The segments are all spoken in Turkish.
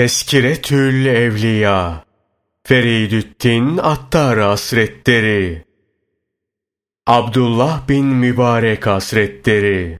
Teskiretül Evliya Feridüddin Attar Hasretleri Abdullah bin Mübarek Hasretleri.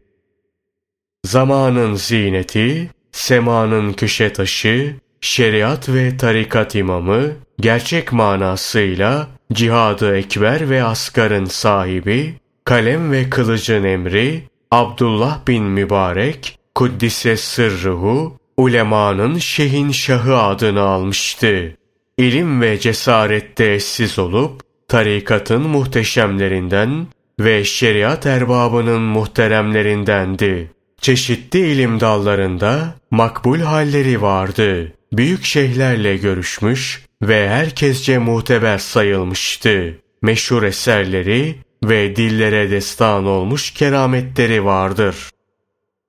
Zamanın zineti, semanın köşe taşı, şeriat ve tarikat imamı, gerçek manasıyla cihadı ekber ve asgarın sahibi, kalem ve kılıcın emri, Abdullah bin Mübarek, Kuddise sırruhu, ulemanın şehin şahı adını almıştı. İlim ve cesarette eşsiz olup, tarikatın muhteşemlerinden ve şeriat erbabının muhteremlerindendi. Çeşitli ilim dallarında makbul halleri vardı. Büyük şeyhlerle görüşmüş ve herkesce muteber sayılmıştı. Meşhur eserleri ve dillere destan olmuş kerametleri vardır.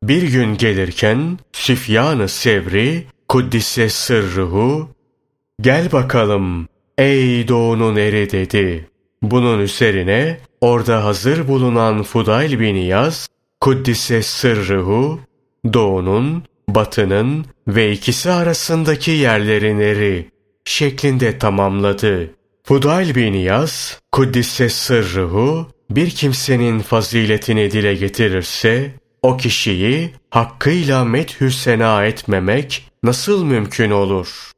Bir gün gelirken Süfyan-ı Sevri, Kuddise sırruhu, gel bakalım ey doğunun eri dedi. Bunun üzerine orada hazır bulunan Fudayl bin Yaz, Kuddise sırruhu, doğunun, batının ve ikisi arasındaki yerlerin eri şeklinde tamamladı. Fudayl bin Yaz, Kuddise sırruhu, bir kimsenin faziletini dile getirirse, o kişiyi hakkıyla methü sena etmemek nasıl mümkün olur?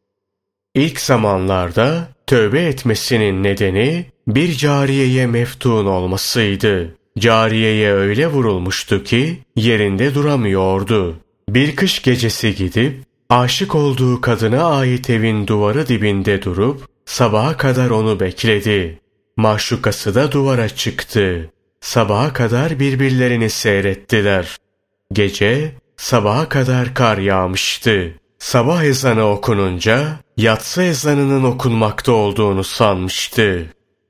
İlk zamanlarda tövbe etmesinin nedeni bir cariyeye meftun olmasıydı. Cariyeye öyle vurulmuştu ki yerinde duramıyordu. Bir kış gecesi gidip aşık olduğu kadına ait evin duvarı dibinde durup sabaha kadar onu bekledi. Maşukası da duvara çıktı. Sabaha kadar birbirlerini seyrettiler. Gece sabaha kadar kar yağmıştı. Sabah ezanı okununca yatsı ezanının okunmakta olduğunu sanmıştı.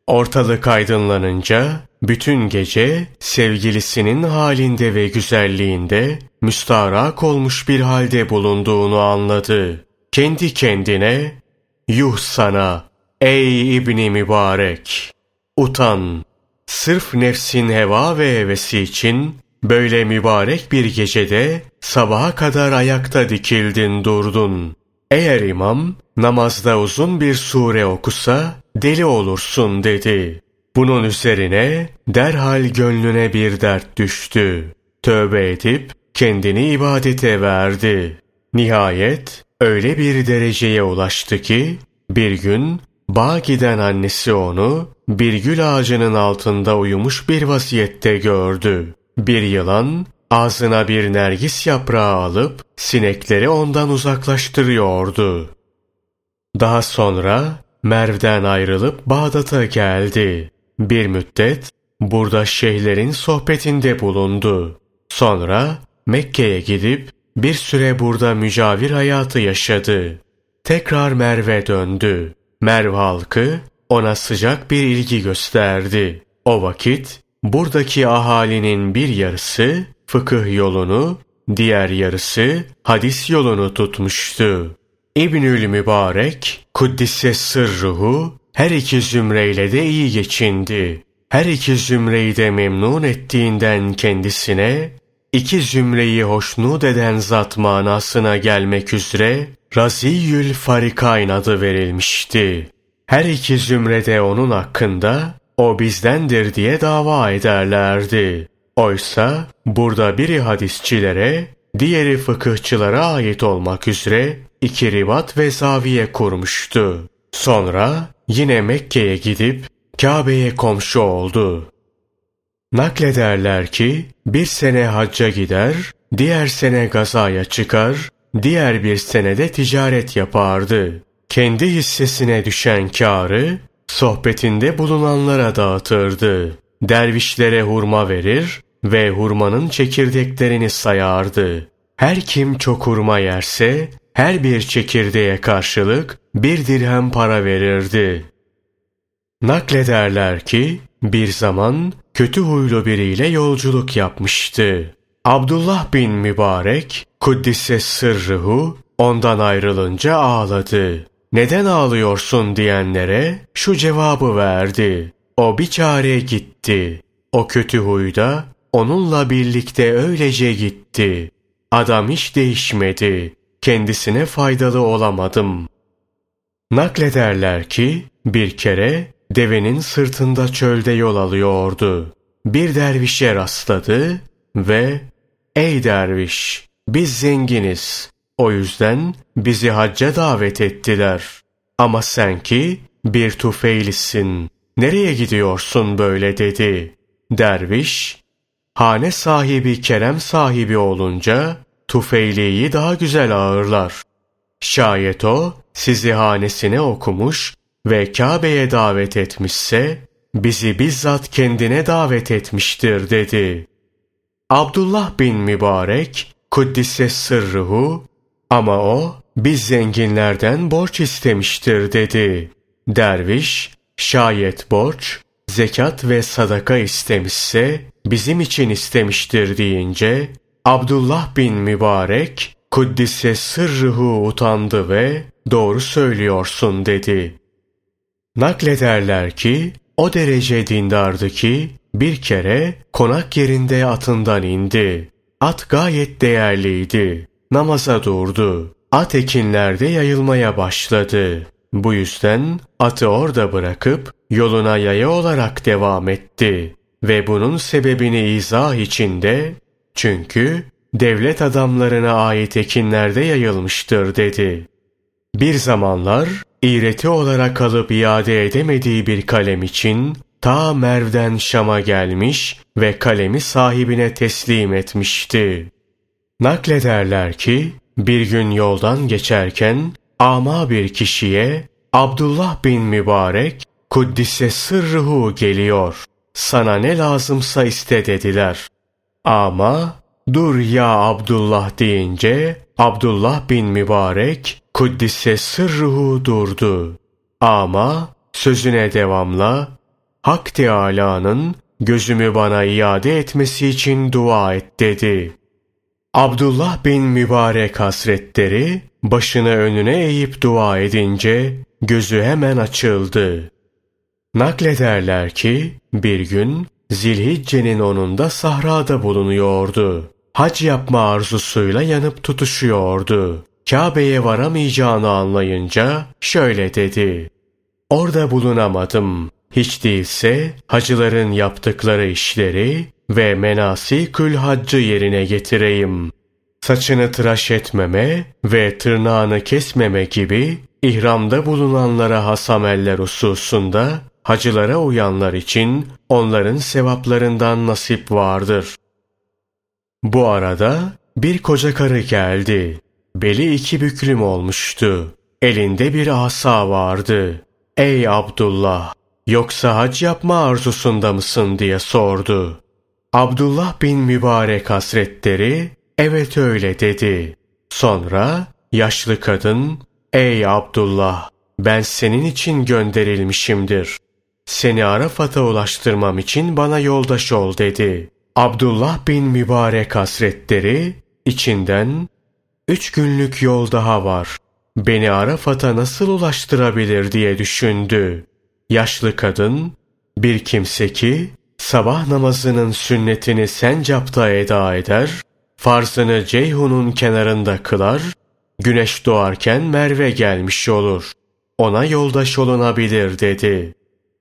Ortalık aydınlanınca bütün gece sevgilisinin halinde ve güzelliğinde müstarak olmuş bir halde bulunduğunu anladı. Kendi kendine, yuh sana ey İbni Mübarek, utan, sırf nefsin heva ve hevesi için böyle mübarek bir gecede sabaha kadar ayakta dikildin durdun. Eğer imam namazda uzun bir sure okusa deli olursun dedi. Bunun üzerine derhal gönlüne bir dert düştü. Tövbe edip kendini ibadete verdi. Nihayet öyle bir dereceye ulaştı ki bir gün bağa giden annesi onu bir gül ağacının altında uyumuş bir vaziyette gördü. Bir yılan ağzına bir nergis yaprağı alıp sinekleri ondan uzaklaştırıyordu. Daha sonra Merv'den ayrılıp Bağdat'a geldi. Bir müddet burada şeyhlerin sohbetinde bulundu. Sonra Mekke'ye gidip bir süre burada mücavir hayatı yaşadı. Tekrar Merv'e döndü. Merv halkı ona sıcak bir ilgi gösterdi. O vakit buradaki ahalinin bir yarısı fıkıh yolunu, diğer yarısı hadis yolunu tutmuştu. İbnül Mübarek, Kuddise sırruhu, her iki zümreyle de iyi geçindi. Her iki zümreyi de memnun ettiğinden kendisine, iki zümreyi hoşnut eden zat manasına gelmek üzere Raziyül Farikayn adı verilmişti. Her iki zümrede onun hakkında o bizdendir diye dava ederlerdi. Oysa burada biri hadisçilere, diğeri fıkıhçılara ait olmak üzere iki rivat ve zaviye kurmuştu. Sonra yine Mekke'ye gidip Kabe'ye komşu oldu. Naklederler ki bir sene hacca gider, diğer sene gazaya çıkar, diğer bir senede ticaret yapardı. Kendi hissesine düşen kârı sohbetinde bulunanlara dağıtırdı. Dervişlere hurma verir ve hurmanın çekirdeklerini sayardı. Her kim çok hurma yerse her bir çekirdeğe karşılık bir dirhem para verirdi. Naklederler ki bir zaman kötü huylu biriyle yolculuk yapmıştı. Abdullah bin Mübarek Kuddise sırrıhu ondan ayrılınca ağladı. Neden ağlıyorsun diyenlere şu cevabı verdi. O bir çare gitti. O kötü huyda onunla birlikte öylece gitti. Adam hiç değişmedi. kendisine faydalı olamadım. Naklederler ki bir kere devenin sırtında çölde yol alıyordu. Bir dervişe rastladı ve ''Ey derviş, biz zenginiz. O yüzden bizi hacca davet ettiler. Ama sen ki bir tufeylisin. Nereye gidiyorsun böyle?'' dedi. Derviş, hane sahibi kerem sahibi olunca tufeyliyi daha güzel ağırlar. Şayet o sizi hanesine okumuş ve Kabe'ye davet etmişse, bizi bizzat kendine davet etmiştir dedi. Abdullah bin Mübarek, Kuddise sırruhu, ama o, biz zenginlerden borç istemiştir dedi. Derviş, şayet borç, zekat ve sadaka istemişse, bizim için istemiştir deyince, Abdullah bin Mübarek, Kuddise sırruhu utandı ve doğru söylüyorsun dedi. Naklederler ki o derece dindardı ki bir kere konak yerinde atından indi. At gayet değerliydi. Namaza durdu. At ekinlerde yayılmaya başladı. Bu yüzden atı orada bırakıp yoluna yaya olarak devam etti. Ve bunun sebebini izah içinde çünkü devlet adamlarına ait ekinlerde yayılmıştır dedi. Bir zamanlar İğreti olarak alıp iade edemediği bir kalem için ta Merv'den Şam'a gelmiş ve kalemi sahibine teslim etmişti. Naklederler ki bir gün yoldan geçerken ama bir kişiye Abdullah bin Mübarek Kuddise sırruhu geliyor. Sana ne lazımsa iste dediler. Ama dur ya Abdullah deyince Abdullah bin Mübarek Kuddise sırruhu durdu. Ama sözüne devamla Hak Teâlâ'nın gözümü bana iade etmesi için dua et dedi. Abdullah bin Mübarek hasretleri başını önüne eğip dua edince gözü hemen açıldı. Naklederler ki bir gün Zilhicce'nin onunda sahrada bulunuyordu. Hac yapma arzusuyla yanıp tutuşuyordu. Kabe'ye varamayacağını anlayınca şöyle dedi. Orada bulunamadım. Hiç değilse hacıların yaptıkları işleri ve menasikül haccı yerine getireyim. Saçını tıraş etmeme ve tırnağını kesmeme gibi ihramda bulunanlara hasameller hususunda hacılara uyanlar için onların sevaplarından nasip vardır. Bu arada bir koca karı geldi. Beli iki büklüm olmuştu. Elinde bir asa vardı. Ey Abdullah! Yoksa hac yapma arzusunda mısın diye sordu. Abdullah bin Mübarek Hasretleri evet öyle dedi. Sonra yaşlı kadın ey Abdullah ben senin için gönderilmişimdir. Seni Arafat'a ulaştırmam için bana yoldaş ol dedi. Abdullah bin Mübarek Hasretleri içinden üç günlük yol daha var. Beni Arafat'a nasıl ulaştırabilir diye düşündü. Yaşlı kadın, bir kimse ki sabah namazının sünnetini Sencap'ta eda eder, farzını Ceyhun'un kenarında kılar, güneş doğarken Merve gelmiş olur. Ona yoldaş olunabilir dedi.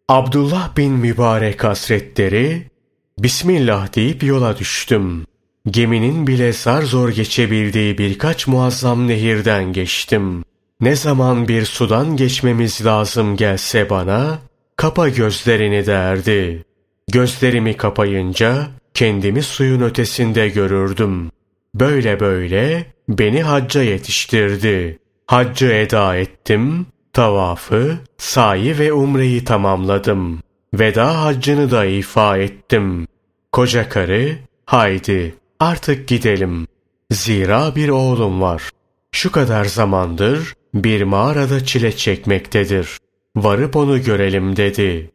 Abdullah bin Mübarek Hasretleri, Bismillah deyip yola düştüm. Geminin bile zar zor geçebildiği birkaç muazzam nehirden geçtim. Ne zaman bir sudan geçmemiz lazım gelse bana, kapa gözlerini derdi. Gözlerimi kapayınca kendimi suyun ötesinde görürdüm. Böyle böyle beni hacca yetiştirdi. Haccı eda ettim, tavafı, sayi ve umreyi tamamladım. Veda haccını da ifa ettim. Koca karı, haydi artık gidelim. Zira bir oğlum var. Şu kadar zamandır bir mağarada çile çekmektedir. Varıp onu görelim dedi.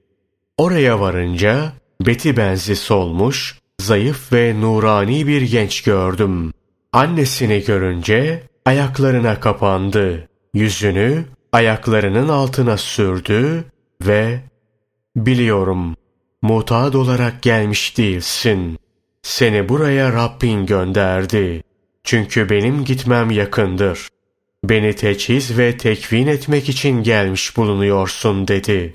Oraya varınca beti benzi solmuş, zayıf ve nurani bir genç gördüm. Annesini görünce ayaklarına kapandı. Yüzünü ayaklarının altına sürdü ve ''Biliyorum, mutat olarak gelmiş değilsin. Seni buraya Rabbin gönderdi. Çünkü benim gitmem yakındır. Beni teçhiz ve tekvin etmek için gelmiş bulunuyorsun dedi.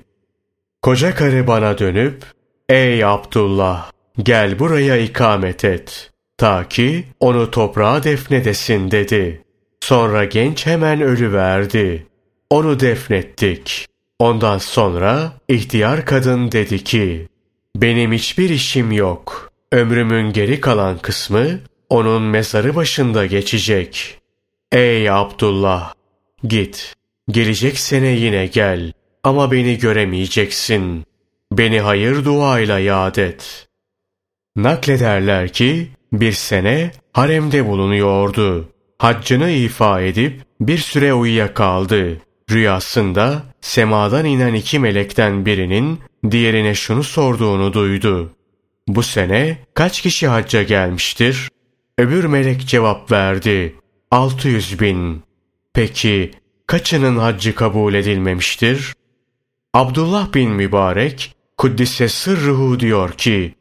Koca karı bana dönüp, ey Abdullah gel buraya ikamet et. Ta ki onu toprağa defnedesin dedi. Sonra genç hemen ölü verdi. Onu defnettik. Ondan sonra ihtiyar kadın dedi ki, benim hiçbir işim yok. Ömrümün geri kalan kısmı onun mezarı başında geçecek. Ey Abdullah! Git. Gelecek sene yine gel. Ama beni göremeyeceksin. Beni hayır duayla yad et. Naklederler ki bir sene haremde bulunuyordu. Haccını ifa edip bir süre uyuyakaldı. Rüyasında semadan inen iki melekten birinin diğerine şunu sorduğunu duydu. Bu sene kaç kişi hacca gelmiştir? Öbür melek cevap verdi. 600 bin. Peki kaçının haccı kabul edilmemiştir? Abdullah bin Mübarek Kuddise sırruhu diyor ki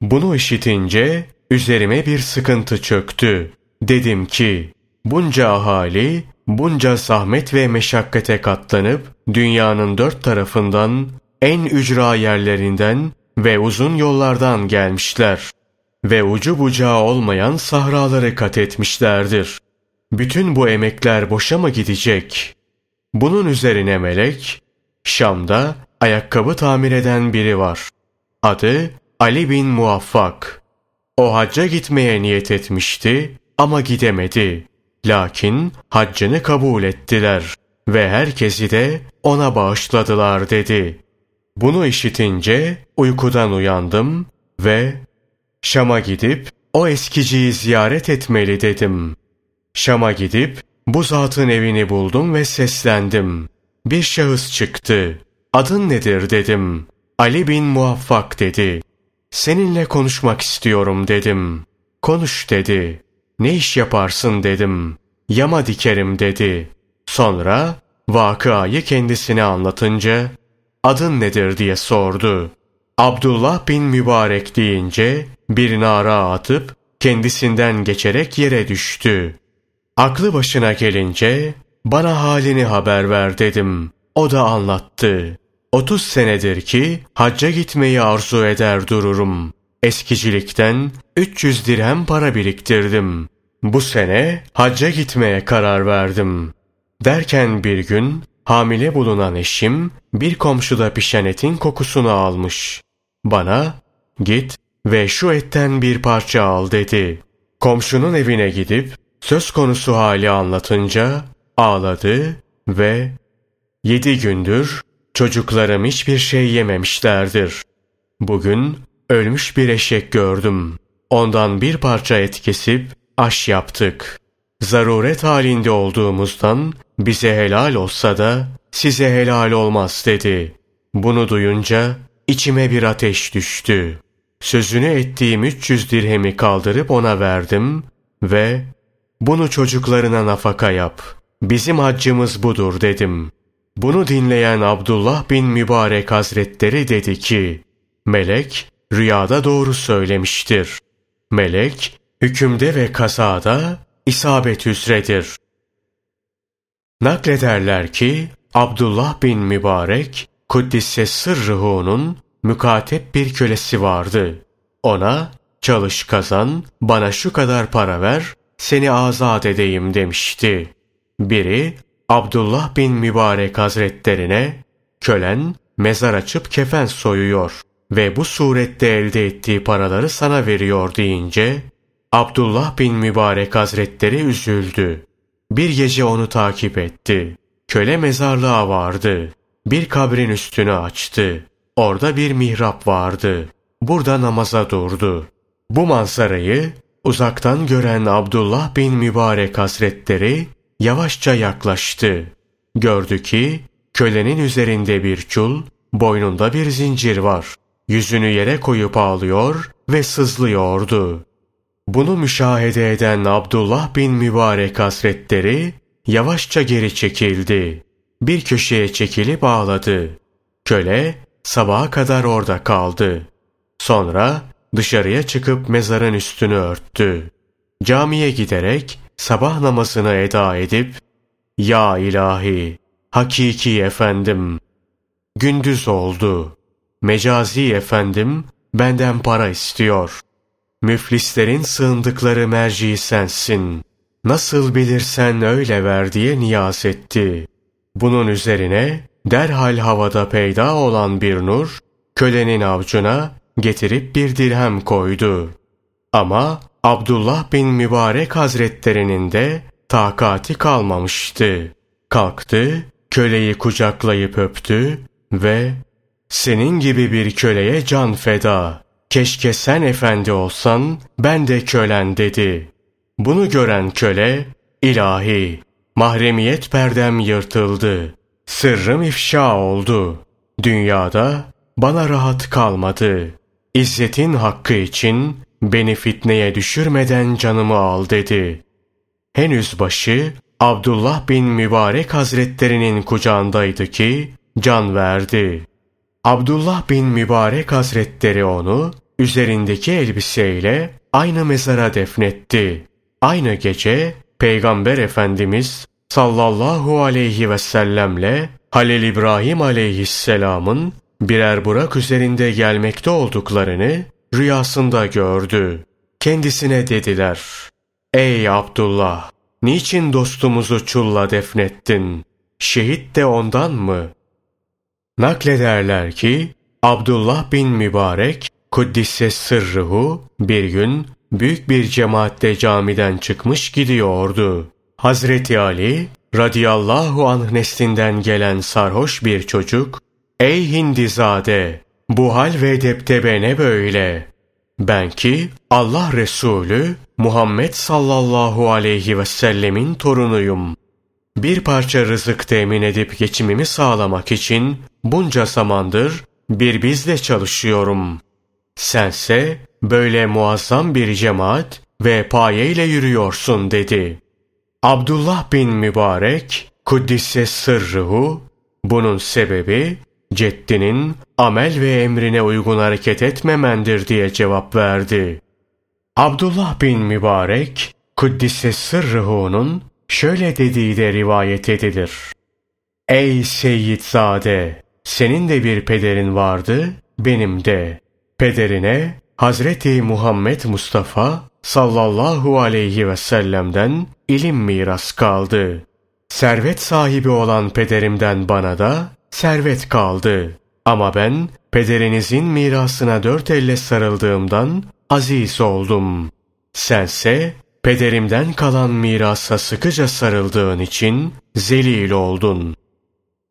bunu işitince üzerime bir sıkıntı çöktü. Dedim ki bunca ahali bunca zahmet ve meşakkate katlanıp dünyanın dört tarafından en ücra yerlerinden ve uzun yollardan gelmişler ve ucu bucağı olmayan sahraları kat etmişlerdir. Bütün bu emekler boşa mı gidecek? Bunun üzerine melek, Şam'da ayakkabı tamir eden biri var. Adı Ali bin Muvaffak. O hacca gitmeye niyet etmişti ama gidemedi. Lakin haccını kabul ettiler ve herkesi de ona bağışladılar dedi. Bunu işitince uykudan uyandım ve Şam'a gidip o eskiciyi ziyaret etmeli dedim. Şam'a gidip bu zatın evini buldum ve seslendim. Bir şahıs çıktı. Adın nedir dedim. Ali bin Muvaffak dedi. Seninle konuşmak istiyorum dedim. Konuş dedi. Ne iş yaparsın dedim. Yama dikerim dedi. Sonra vakıayı kendisine anlatınca adın nedir diye sordu. Abdullah bin Mübarek deyince bir nara atıp kendisinden geçerek yere düştü. Aklı başına gelince bana halini haber ver dedim. O da anlattı. 30 senedir ki hacca gitmeyi arzu eder dururum. Eskicilikten 300 dirhem para biriktirdim. Bu sene hacca gitmeye karar verdim. Derken bir gün hamile bulunan eşim bir komşuda pişen etin kokusunu almış. Bana git ve şu etten bir parça al dedi. Komşunun evine gidip söz konusu hali anlatınca ağladı ve yedi gündür çocuklarım hiçbir şey yememişlerdir. Bugün ölmüş bir eşek gördüm. Ondan bir parça et kesip aş yaptık. Zaruret halinde olduğumuzdan bize helal olsa da size helal olmaz dedi. Bunu duyunca içime bir ateş düştü. Sözünü ettiğim 300 dirhemi kaldırıp ona verdim ve bunu çocuklarına nafaka yap. Bizim haccımız budur dedim. Bunu dinleyen Abdullah bin Mübarek Hazretleri dedi ki, Melek rüyada doğru söylemiştir. Melek hükümde ve kazada isabet üzredir. Naklederler ki Abdullah bin Mübarek Kuddisse sırrıhu'nun mükatep bir kölesi vardı. Ona çalış kazan, bana şu kadar para ver, seni azat edeyim demişti. Biri Abdullah bin Mübarek Hazretlerine kölen mezar açıp kefen soyuyor ve bu surette elde ettiği paraları sana veriyor deyince Abdullah bin Mübarek Hazretleri üzüldü. Bir gece onu takip etti. Köle mezarlığa vardı. Bir kabrin üstünü açtı. Orada bir mihrap vardı. Burada namaza durdu. Bu manzarayı uzaktan gören Abdullah bin Mübarek Hazretleri yavaşça yaklaştı. Gördü ki kölenin üzerinde bir çul, boynunda bir zincir var. Yüzünü yere koyup ağlıyor ve sızlıyordu. Bunu müşahede eden Abdullah bin Mübarek Hazretleri yavaşça geri çekildi. Bir köşeye çekilip ağladı. Köle sabaha kadar orada kaldı. Sonra dışarıya çıkıp mezarın üstünü örttü. Camiye giderek sabah namazını eda edip Ya ilahi, hakiki efendim. Gündüz oldu. Mecazi efendim benden para istiyor. Müflislerin sığındıkları merci sensin. Nasıl bilirsen öyle ver diye niyaz etti. Bunun üzerine derhal havada peyda olan bir nur, kölenin avcuna getirip bir dirhem koydu. Ama Abdullah bin Mübarek Hazretlerinin de takati kalmamıştı. Kalktı, köleyi kucaklayıp öptü ve senin gibi bir köleye can feda. Keşke sen efendi olsan, ben de kölen dedi. Bunu gören köle, ilahi, mahremiyet perdem yırtıldı. Sırrım ifşa oldu. Dünyada bana rahat kalmadı. İzzetin hakkı için beni fitneye düşürmeden canımı al dedi. Henüz başı Abdullah bin Mübarek Hazretlerinin kucağındaydı ki can verdi. Abdullah bin Mübarek Hazretleri onu üzerindeki elbiseyle aynı mezara defnetti. Aynı gece Peygamber Efendimiz sallallahu aleyhi ve sellemle Halil İbrahim aleyhisselamın birer burak üzerinde gelmekte olduklarını rüyasında gördü. Kendisine dediler, Ey Abdullah! Niçin dostumuzu çulla defnettin? Şehit de ondan mı? Naklederler ki, Abdullah bin Mübarek, Kuddisse sırrıhu, bir gün büyük bir cemaatte camiden çıkmış gidiyordu. Hazreti Ali, radıyallahu anh neslinden gelen sarhoş bir çocuk, Ey Hindizade! Bu hal ve deptebe ne böyle? Ben ki Allah Resulü Muhammed sallallahu aleyhi ve sellemin torunuyum. Bir parça rızık temin edip geçimimi sağlamak için bunca zamandır bir bizle çalışıyorum. Sense böyle muazzam bir cemaat ve payeyle yürüyorsun dedi. Abdullah bin Mübarek, Kuddisse sırrıhu, bunun sebebi ceddinin amel ve emrine uygun hareket etmemendir diye cevap verdi. Abdullah bin Mübarek, Kuddise sırrıhu'nun şöyle dediği de rivayet edilir. Ey Seyyid Senin de bir pederin vardı, benim de. Pederine Hazreti Muhammed Mustafa sallallahu aleyhi ve sellem'den ilim miras kaldı. Servet sahibi olan pederimden bana da servet kaldı. Ama ben pederinizin mirasına dört elle sarıldığımdan aziz oldum. Sense pederimden kalan mirasa sıkıca sarıldığın için zelil oldun.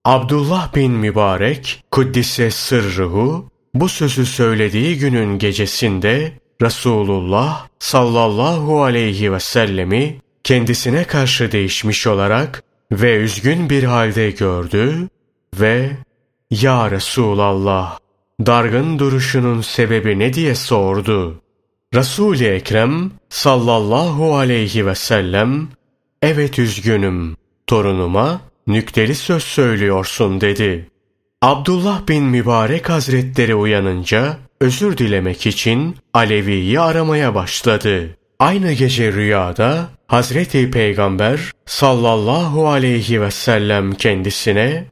Abdullah bin Mübarek, Kuddise sırrıhu, bu sözü söylediği günün gecesinde Resulullah sallallahu aleyhi ve sellemi kendisine karşı değişmiş olarak ve üzgün bir halde gördü ve ''Ya Resulallah, dargın duruşunun sebebi ne?'' diye sordu. Resul-i Ekrem sallallahu aleyhi ve sellem ''Evet üzgünüm, torunuma nükteli söz söylüyorsun.'' dedi. Abdullah bin Mübarek Hazretleri uyanınca özür dilemek için Alevi'yi aramaya başladı. Aynı gece rüyada Hazreti Peygamber sallallahu aleyhi ve sellem kendisine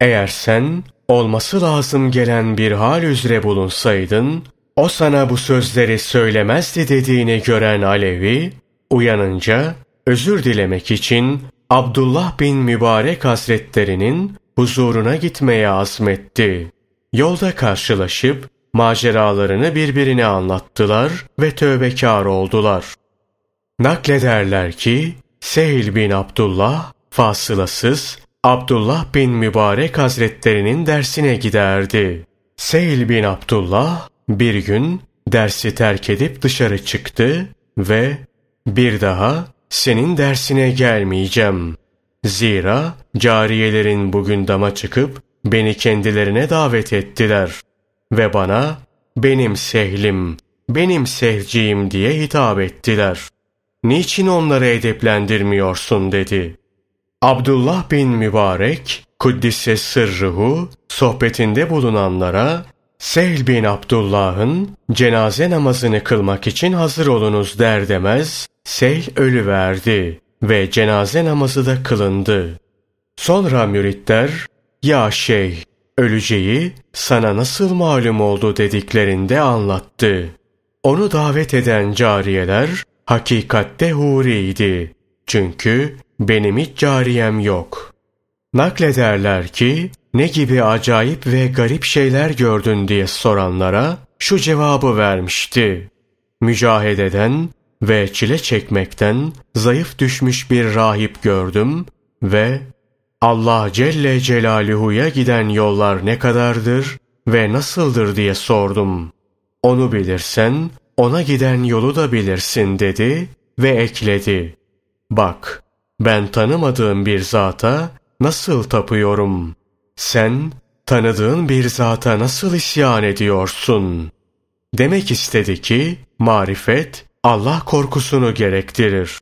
eğer sen olması lazım gelen bir hal üzere bulunsaydın, o sana bu sözleri söylemezdi dediğini gören Alevi, uyanınca özür dilemek için Abdullah bin Mübarek Hazretlerinin huzuruna gitmeye azmetti. Yolda karşılaşıp maceralarını birbirine anlattılar ve tövbekar oldular. Naklederler ki Sehil bin Abdullah fasılasız Abdullah bin Mübarek Hazretlerinin dersine giderdi. Seyl bin Abdullah bir gün dersi terk edip dışarı çıktı ve bir daha senin dersine gelmeyeceğim. Zira cariyelerin bugün dama çıkıp beni kendilerine davet ettiler ve bana benim sehlim, benim sehciğim diye hitap ettiler. Niçin onları edeplendirmiyorsun dedi. Abdullah bin Mübarek, Kuddise sırrıhu, sohbetinde bulunanlara, Sehl bin Abdullah'ın cenaze namazını kılmak için hazır olunuz der demez, Sehl ölü verdi. ve cenaze namazı da kılındı. Sonra müritler, ya şey, öleceği sana nasıl malum oldu dediklerinde anlattı. Onu davet eden cariyeler hakikatte huriydi. Çünkü benim hiç cariyem yok. Naklederler ki ne gibi acayip ve garip şeyler gördün diye soranlara şu cevabı vermişti. Mücahededen ve çile çekmekten zayıf düşmüş bir rahip gördüm ve Allah Celle Celaluhu'ya giden yollar ne kadardır ve nasıldır diye sordum. Onu bilirsen ona giden yolu da bilirsin dedi ve ekledi. Bak ben tanımadığım bir zata nasıl tapıyorum? Sen tanıdığın bir zata nasıl isyan ediyorsun? Demek istedi ki marifet Allah korkusunu gerektirir.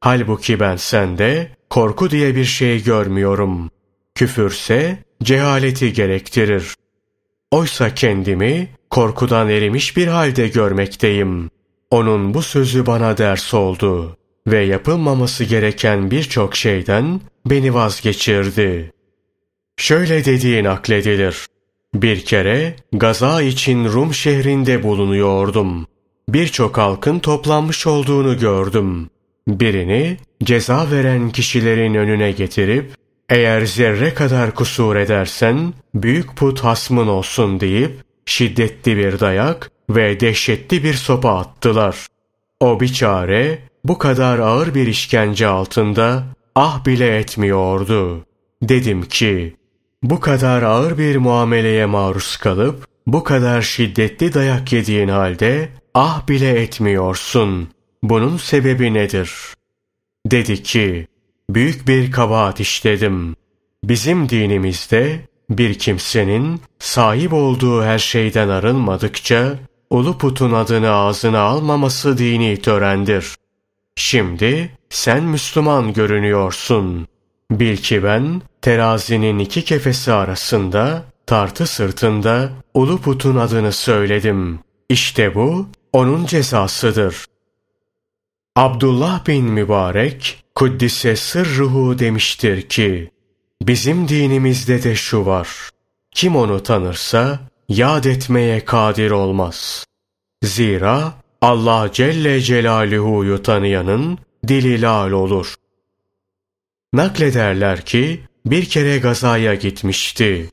Halbuki ben sende korku diye bir şey görmüyorum. Küfürse cehaleti gerektirir. Oysa kendimi korkudan erimiş bir halde görmekteyim. Onun bu sözü bana ders oldu ve yapılmaması gereken birçok şeyden beni vazgeçirdi. Şöyle dediği nakledilir. Bir kere gaza için Rum şehrinde bulunuyordum. Birçok halkın toplanmış olduğunu gördüm. Birini ceza veren kişilerin önüne getirip eğer zerre kadar kusur edersen büyük put hasmın olsun deyip şiddetli bir dayak ve dehşetli bir sopa attılar. O biçare bu kadar ağır bir işkence altında ah bile etmiyordu. Dedim ki bu kadar ağır bir muameleye maruz kalıp bu kadar şiddetli dayak yediğin halde ah bile etmiyorsun. Bunun sebebi nedir? Dedi ki, büyük bir kabahat işledim. Bizim dinimizde bir kimsenin sahip olduğu her şeyden arınmadıkça ulu putun adını ağzına almaması dini törendir. Şimdi sen Müslüman görünüyorsun. Bil ki ben terazinin iki kefesi arasında tartı sırtında ulu putun adını söyledim. İşte bu onun cezasıdır. Abdullah bin Mübarek Kuddise sırruhu demiştir ki bizim dinimizde de şu var. Kim onu tanırsa yad etmeye kadir olmaz. Zira Allah Celle Celaluhu'yu tanıyanın dili lal olur. Naklederler ki bir kere gazaya gitmişti.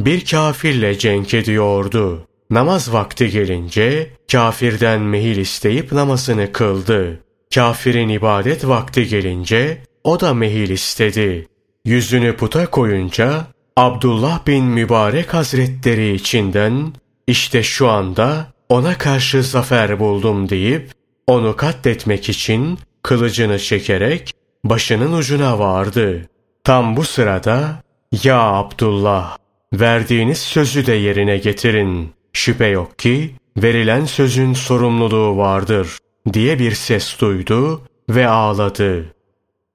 Bir kafirle cenk ediyordu. Namaz vakti gelince kafirden mehil isteyip namazını kıldı. Kafirin ibadet vakti gelince o da mehil istedi. Yüzünü puta koyunca Abdullah bin Mübarek Hazretleri içinden işte şu anda ona karşı zafer buldum deyip onu katletmek için kılıcını çekerek başının ucuna vardı. Tam bu sırada ya Abdullah verdiğiniz sözü de yerine getirin. Şüphe yok ki verilen sözün sorumluluğu vardır diye bir ses duydu ve ağladı.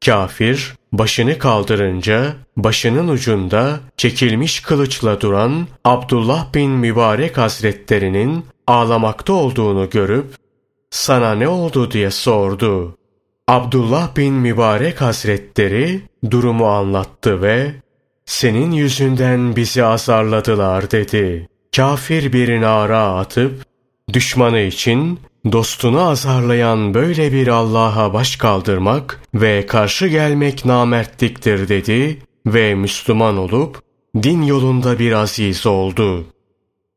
Kafir başını kaldırınca başının ucunda çekilmiş kılıçla duran Abdullah bin Mübarek Hazretlerinin ağlamakta olduğunu görüp sana ne oldu diye sordu. Abdullah bin Mübarek Hazretleri durumu anlattı ve senin yüzünden bizi azarladılar dedi. Kafir bir nara atıp düşmanı için dostunu azarlayan böyle bir Allah'a baş kaldırmak ve karşı gelmek namertliktir dedi ve Müslüman olup din yolunda bir aziz oldu.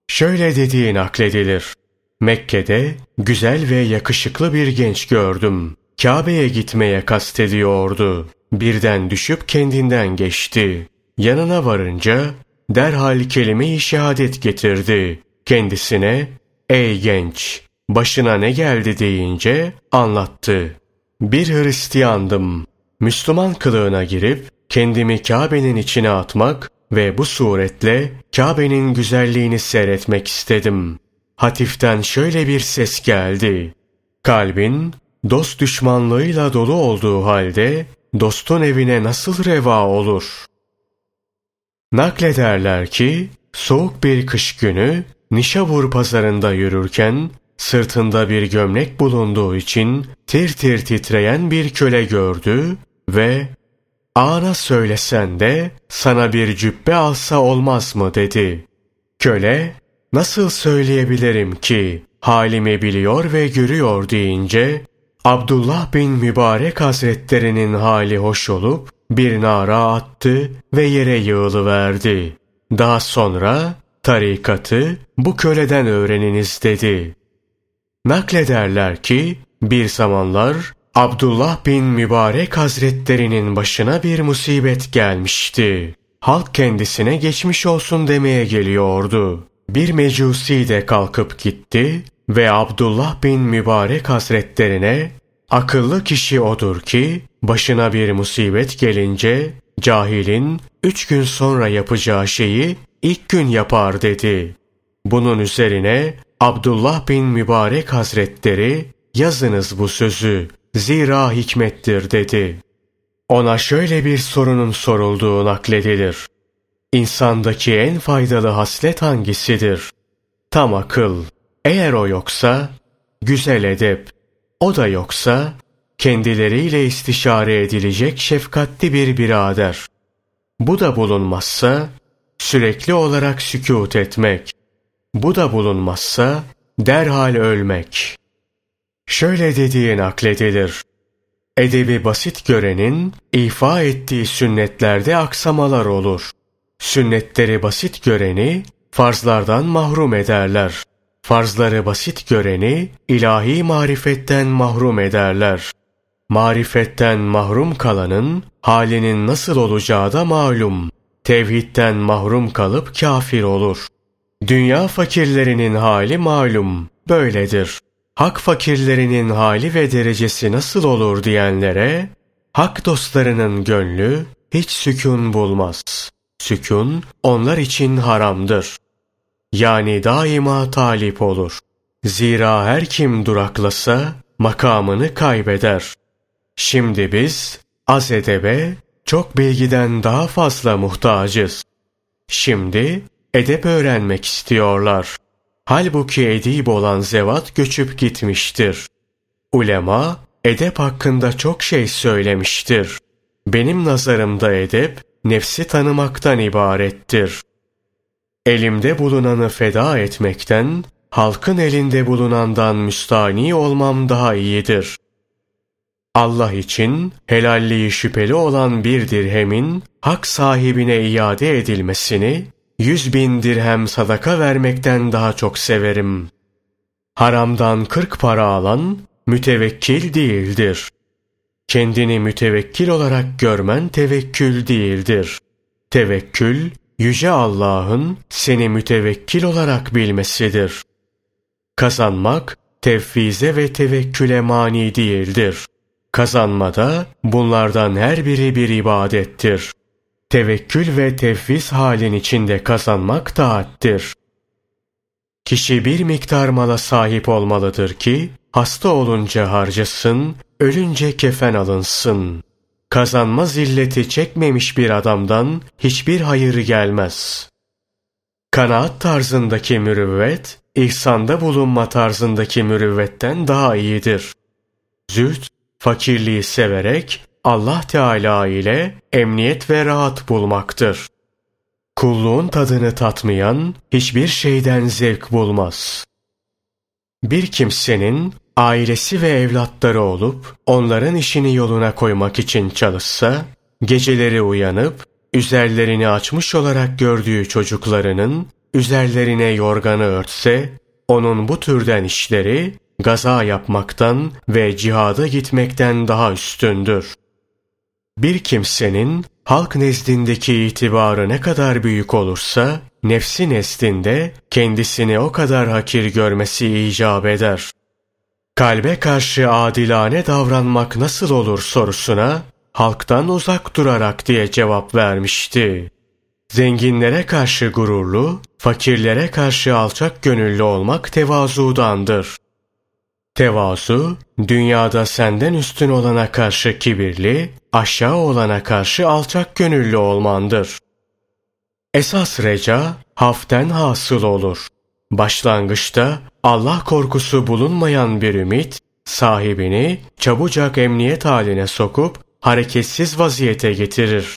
Şöyle dediği nakledilir. Mekke'de güzel ve yakışıklı bir genç gördüm. Kabe'ye gitmeye kastediyordu. Birden düşüp kendinden geçti. Yanına varınca derhal kelime-i şehadet getirdi. Kendisine ''Ey genç, başına ne geldi?'' deyince anlattı. Bir Hristiyandım. Müslüman kılığına girip kendimi Kabe'nin içine atmak ve bu suretle Kabe'nin güzelliğini seyretmek istedim. Hatiften şöyle bir ses geldi. Kalbin dost düşmanlığıyla dolu olduğu halde dostun evine nasıl reva olur? Naklederler ki soğuk bir kış günü Nişabur pazarında yürürken sırtında bir gömlek bulunduğu için tir tir titreyen bir köle gördü ve ''Ağana söylesen de sana bir cübbe alsa olmaz mı?'' dedi. Köle ''Nasıl söyleyebilirim ki halimi biliyor ve görüyor.'' deyince Abdullah bin Mübarek Hazretlerinin hali hoş olup bir nara attı ve yere yığılıverdi. Daha sonra tarikatı bu köleden öğreniniz dedi. Naklederler ki bir zamanlar Abdullah bin Mübarek Hazretlerinin başına bir musibet gelmişti. Halk kendisine geçmiş olsun demeye geliyordu. Bir mecusi de kalkıp gitti ve Abdullah bin Mübarek Hazretlerine akıllı kişi odur ki başına bir musibet gelince cahilin üç gün sonra yapacağı şeyi ilk gün yapar dedi. Bunun üzerine Abdullah bin Mübarek Hazretleri yazınız bu sözü zira hikmettir dedi. Ona şöyle bir sorunun sorulduğu nakledilir. İnsandaki en faydalı haslet hangisidir? Tam akıl. Eğer o yoksa, güzel edep. O da yoksa, kendileriyle istişare edilecek şefkatli bir birader. Bu da bulunmazsa, sürekli olarak sükût etmek. Bu da bulunmazsa, derhal ölmek. Şöyle dediği nakledilir. Edebi basit görenin, ifa ettiği sünnetlerde aksamalar olur. Sünnetleri basit göreni, farzlardan mahrum ederler. Farzları basit göreni, ilahi marifetten mahrum ederler. Marifetten mahrum kalanın, halinin nasıl olacağı da malum. Tevhidden mahrum kalıp kafir olur. Dünya fakirlerinin hali malum, böyledir. Hak fakirlerinin hali ve derecesi nasıl olur diyenlere, hak dostlarının gönlü hiç sükun bulmaz. Sükun onlar için haramdır. Yani daima talip olur. Zira her kim duraklasa makamını kaybeder. Şimdi biz az edebe çok bilgiden daha fazla muhtacız. Şimdi edep öğrenmek istiyorlar. Halbuki edip olan zevat göçüp gitmiştir. Ulema edep hakkında çok şey söylemiştir. Benim nazarımda edep nefsi tanımaktan ibarettir. Elimde bulunanı feda etmekten, halkın elinde bulunandan müstani olmam daha iyidir. Allah için helalliği şüpheli olan bir dirhemin hak sahibine iade edilmesini yüz bin dirhem sadaka vermekten daha çok severim. Haramdan kırk para alan mütevekkil değildir. Kendini mütevekkil olarak görmen tevekkül değildir. Tevekkül, Yüce Allah'ın seni mütevekkil olarak bilmesidir. Kazanmak, tevfize ve tevekküle mani değildir. Kazanmada bunlardan her biri bir ibadettir. Tevekkül ve tefviz halin içinde kazanmak taattir. Kişi bir miktar mala sahip olmalıdır ki, hasta olunca harcasın, ölünce kefen alınsın. Kazanma zilleti çekmemiş bir adamdan hiçbir hayır gelmez. Kanaat tarzındaki mürüvvet, ihsanda bulunma tarzındaki mürüvvetten daha iyidir. Zühd, fakirliği severek Allah Teala ile emniyet ve rahat bulmaktır. Kulluğun tadını tatmayan hiçbir şeyden zevk bulmaz. Bir kimsenin ailesi ve evlatları olup onların işini yoluna koymak için çalışsa, geceleri uyanıp üzerlerini açmış olarak gördüğü çocuklarının üzerlerine yorganı örtse, onun bu türden işleri gaza yapmaktan ve cihada gitmekten daha üstündür. Bir kimsenin halk nezdindeki itibarı ne kadar büyük olursa, nefsi nezdinde kendisini o kadar hakir görmesi icap eder. Kalbe karşı adilane davranmak nasıl olur sorusuna, halktan uzak durarak diye cevap vermişti. Zenginlere karşı gururlu, fakirlere karşı alçak gönüllü olmak tevazudandır. Tevazu, dünyada senden üstün olana karşı kibirli, aşağı olana karşı alçak gönüllü olmandır. Esas reca, haften hasıl olur. Başlangıçta Allah korkusu bulunmayan bir ümit, sahibini çabucak emniyet haline sokup hareketsiz vaziyete getirir.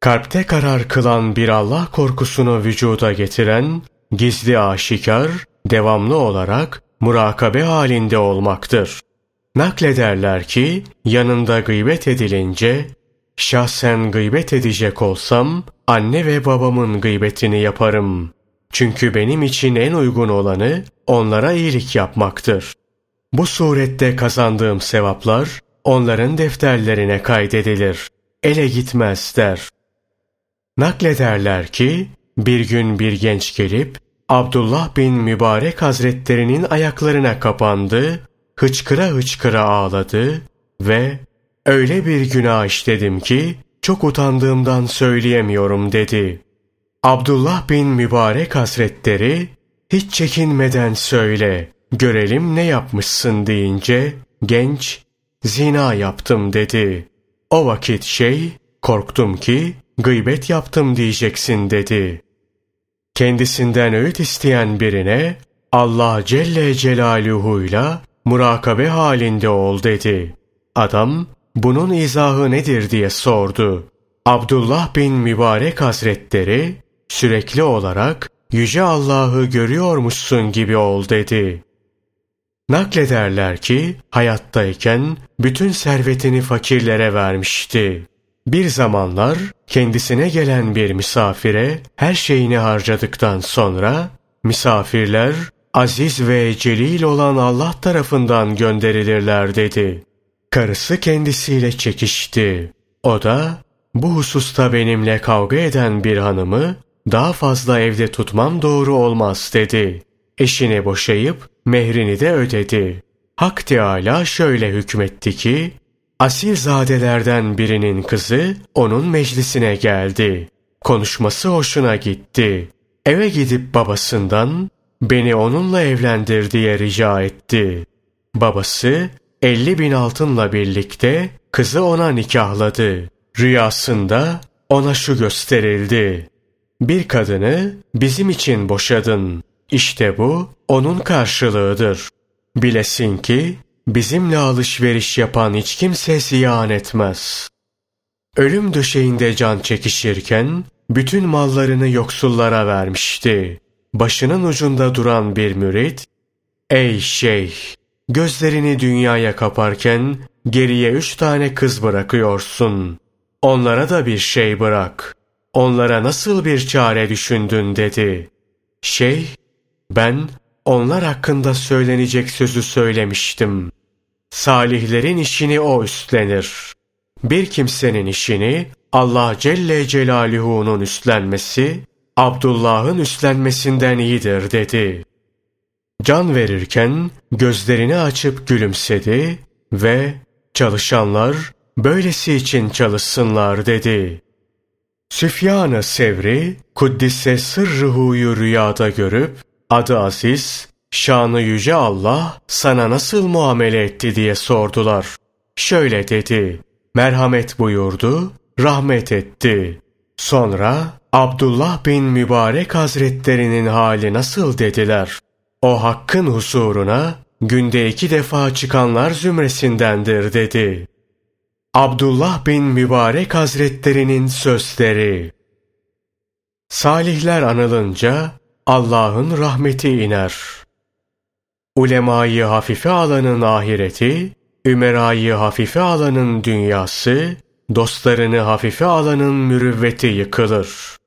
Kalpte karar kılan bir Allah korkusunu vücuda getiren, gizli aşikar, devamlı olarak murakabe halinde olmaktır. Naklederler ki yanında gıybet edilince şahsen gıybet edecek olsam anne ve babamın gıybetini yaparım. Çünkü benim için en uygun olanı onlara iyilik yapmaktır. Bu surette kazandığım sevaplar onların defterlerine kaydedilir. Ele gitmez der. Naklederler ki bir gün bir genç gelip Abdullah bin Mübarek Hazretlerinin ayaklarına kapandı, hıçkıra hıçkıra ağladı ve öyle bir günah işledim ki çok utandığımdan söyleyemiyorum dedi. Abdullah bin Mübarek Hazretleri hiç çekinmeden söyle, görelim ne yapmışsın deyince genç zina yaptım dedi. O vakit şey korktum ki gıybet yaptım diyeceksin dedi. Kendisinden öğüt isteyen birine Allah Celle Celaluhu'yla murakabe halinde ol dedi. Adam bunun izahı nedir diye sordu. Abdullah bin Mübarek Hazretleri sürekli olarak Yüce Allah'ı görüyormuşsun gibi ol dedi. Naklederler ki hayattayken bütün servetini fakirlere vermişti. Bir zamanlar kendisine gelen bir misafire her şeyini harcadıktan sonra misafirler aziz ve celil olan Allah tarafından gönderilirler dedi. Karısı kendisiyle çekişti. O da bu hususta benimle kavga eden bir hanımı daha fazla evde tutmam doğru olmaz dedi. Eşini boşayıp mehrini de ödedi. Hak Teâlâ şöyle hükmetti ki, asilzadelerden birinin kızı onun meclisine geldi. Konuşması hoşuna gitti. Eve gidip babasından beni onunla evlendir diye rica etti. Babası 50 bin altınla birlikte kızı ona nikahladı. Rüyasında ona şu gösterildi. Bir kadını bizim için boşadın. İşte bu onun karşılığıdır. Bilesin ki bizimle alışveriş yapan hiç kimse ziyan etmez. Ölüm döşeğinde can çekişirken bütün mallarını yoksullara vermişti. Başının ucunda duran bir mürit, ''Ey şeyh, gözlerini dünyaya kaparken geriye üç tane kız bırakıyorsun. Onlara da bir şey bırak. Onlara nasıl bir çare düşündün?'' dedi. Şeyh, ben onlar hakkında söylenecek sözü söylemiştim. Salihlerin işini o üstlenir. Bir kimsenin işini Allah Celle Celaluhu'nun üstlenmesi, Abdullah'ın üstlenmesinden iyidir dedi. Can verirken gözlerini açıp gülümsedi ve çalışanlar böylesi için çalışsınlar dedi. Süfyan-ı Sevri, Kuddise sırrıhuyu rüyada görüp, adı aziz, şanı yüce Allah sana nasıl muamele etti diye sordular. Şöyle dedi, merhamet buyurdu, rahmet etti. Sonra Abdullah bin Mübarek Hazretlerinin hali nasıl dediler. O hakkın husuruna günde iki defa çıkanlar zümresindendir dedi. Abdullah bin Mübarek Hazretlerinin sözleri Salihler anılınca Allah'ın rahmeti iner. Ulemayı hafife alanın ahireti, ümerayı hafife alanın dünyası, dostlarını hafife alanın mürüvveti yıkılır.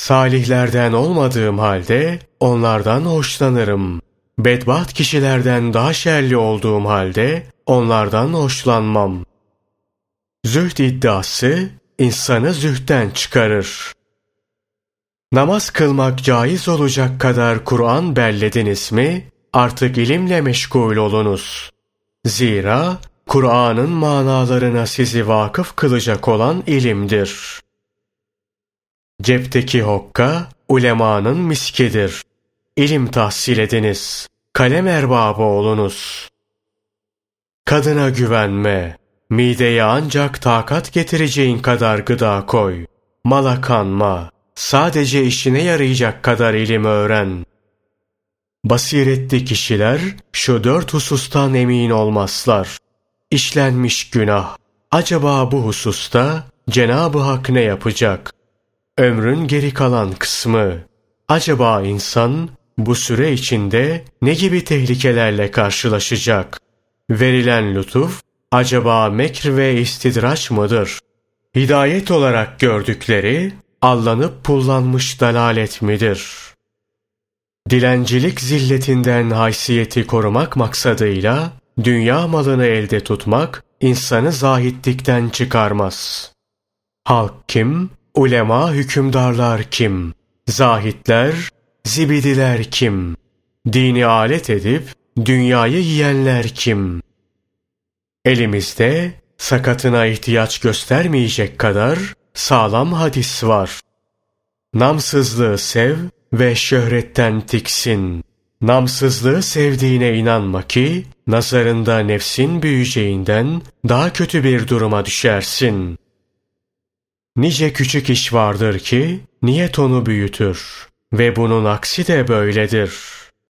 Salihlerden olmadığım halde onlardan hoşlanırım. Bedbaht kişilerden daha şerli olduğum halde onlardan hoşlanmam. Zühd iddiası insanı zühten çıkarır. Namaz kılmak caiz olacak kadar Kur'an bellediniz mi? Artık ilimle meşgul olunuz. Zira Kur'an'ın manalarına sizi vakıf kılacak olan ilimdir. Cepteki hokka, ulemanın miskidir. İlim tahsil ediniz. Kalem erbabı olunuz. Kadına güvenme. Mideye ancak takat getireceğin kadar gıda koy. Mala kanma. Sadece işine yarayacak kadar ilim öğren. Basiretli kişiler şu dört husustan emin olmazlar. İşlenmiş günah. Acaba bu hususta Cenab-ı Hak ne yapacak? Ömrün geri kalan kısmı. Acaba insan bu süre içinde ne gibi tehlikelerle karşılaşacak? Verilen lütuf acaba mekr ve istidraç mıdır? Hidayet olarak gördükleri allanıp pullanmış dalalet midir? Dilencilik zilletinden haysiyeti korumak maksadıyla dünya malını elde tutmak insanı zahitlikten çıkarmaz. Halk kim? Ulema hükümdarlar kim? Zahitler, zibidiler kim? Dini alet edip dünyayı yiyenler kim? Elimizde sakatına ihtiyaç göstermeyecek kadar sağlam hadis var. Namsızlığı sev ve şöhretten tiksin. Namsızlığı sevdiğine inanma ki nazarında nefsin büyüyeceğinden daha kötü bir duruma düşersin. Nice küçük iş vardır ki niyet onu büyütür ve bunun aksi de böyledir.''